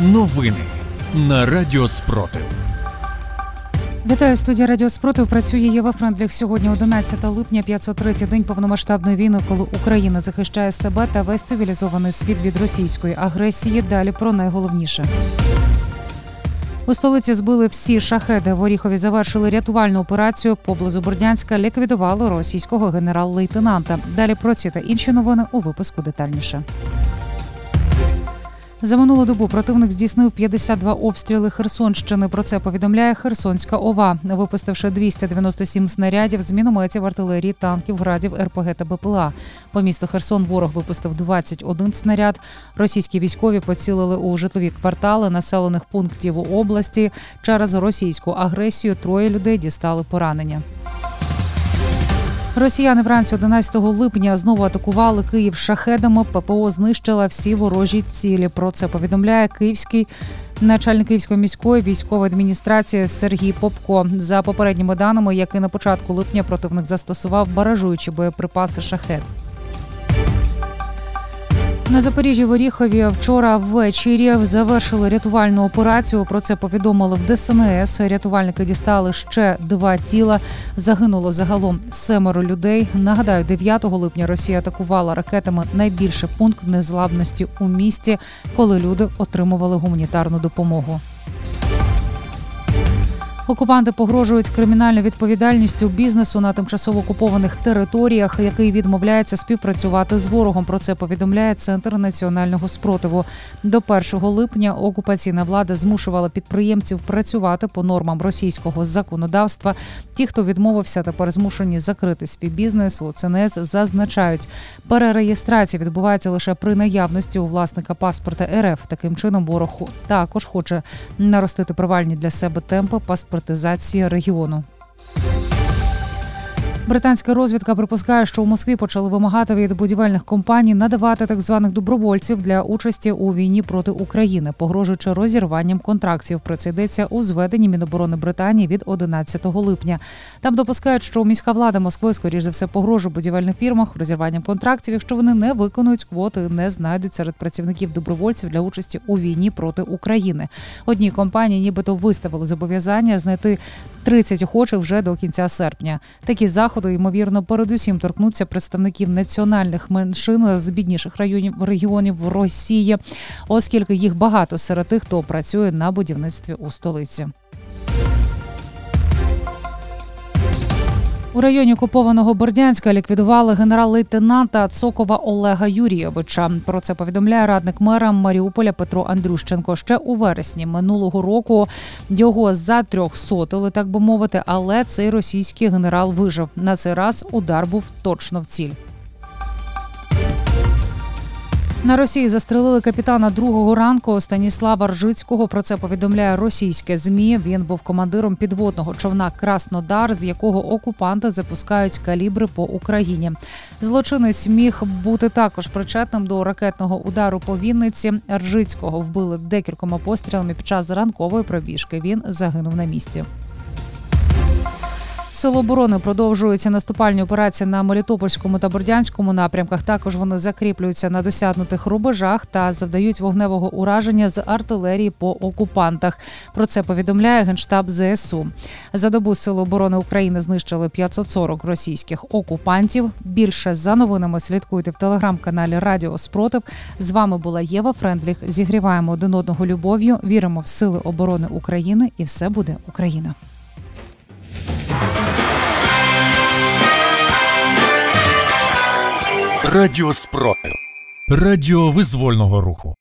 Новини на Радіо Спротив. Вітаю студія Радіо Спротив. Працює Єва Френдліх. Сьогодні 11 липня, 503 день повномасштабної війни, коли Україна захищає себе та весь цивілізований світ від російської агресії. Далі про найголовніше. У столиці збили всі шахеди. В Оріхові завершили рятувальну операцію. Поблизу Бордянська ліквідували російського генерал-лейтенанта. Далі про ці та інші новини у випуску детальніше. За минулу добу противник здійснив 52 обстріли Херсонщини. Про це повідомляє Херсонська ОВА, випустивши 297 снарядів з мінометів, артилерії, танків, градів, РПГ та БПЛА. По місту Херсон ворог випустив 21 снаряд. Російські військові поцілили у житлові квартали населених пунктів області. Через російську агресію троє людей дістали поранення. Росіяни вранці 11 липня знову атакували Київ шахедами. ППО знищила всі ворожі цілі. Про це повідомляє київський начальник Київської міської військової адміністрації Сергій Попко. За попередніми даними, який на початку липня противник застосував баражуючі боєприпаси шахед. На Запоріжжі в Оріхові вчора ввечері завершили рятувальну операцію. Про це повідомили в ДСНС. Рятувальники дістали ще два тіла. Загинуло загалом семеро людей. Нагадаю, 9 липня Росія атакувала ракетами найбільший пункт незламності у місті, коли люди отримували гуманітарну допомогу. Окупанти погрожують кримінальною відповідальністю бізнесу на тимчасово окупованих територіях, який відмовляється співпрацювати з ворогом. Про це повідомляє центр національного спротиву. До 1 липня окупаційна влада змушувала підприємців працювати по нормам російського законодавства. Ті, хто відмовився, тепер змушені закрити свій бізнес. У ЦНС зазначають, перереєстрація відбувається лише при наявності у власника паспорта РФ. Таким чином ворог також хоче наростити провальні для себе темпи паспорт паспортизації регіону. Британська розвідка припускає, що у Москві почали вимагати від будівельних компаній надавати так званих добровольців для участі у війні проти України, погрожуючи розірванням контрактів. Про це йдеться у зведенні Міноборони Британії від 11 липня. Там допускають, що міська влада Москви, скоріш за все, погрожує будівельних фірмах розірванням контрактів, якщо вони не виконують квоти, не знайдуть серед працівників добровольців для участі у війні проти України. Одні компанії, нібито виставили зобов'язання знайти 30 охочих вже до кінця серпня. Такі заходи заходу ймовірно передусім торкнуться представників національних меншин з бідніших районів регіонів Росії, оскільки їх багато серед тих, хто працює на будівництві у столиці. У районі окупованого Бордянська ліквідували генерал-лейтенанта Цокова Олега Юрійовича. Про це повідомляє радник мера Маріуполя Петро Андрющенко. Ще у вересні минулого року його за затрьохсотили, так би мовити, але цей російський генерал вижив. На цей раз удар був точно в ціль. На Росії застрелили капітана другого ранку Станіслава Ржицького. Про це повідомляє російське змі. Він був командиром підводного човна Краснодар, з якого окупанти запускають калібри по Україні. Злочинець міг бути також причетним до ракетного удару по Вінниці. Ржицького вбили декількома пострілами під час ранкової пробіжки. Він загинув на місці. Сили оборони продовжуються наступальні операції на Мелітопольському та Бордянському напрямках. Також вони закріплюються на досягнутих рубежах та завдають вогневого ураження з артилерії по окупантах. Про це повідомляє генштаб ЗСУ. За добу Сили оборони України знищили 540 російських окупантів. Більше за новинами слідкуйте в телеграм-каналі Радіо Спротив. З вами була Єва Френдліх. Зігріваємо один одного любов'ю. Віримо в сили оборони України, і все буде Україна. Радіо Спротив. Радіо визвольного руху.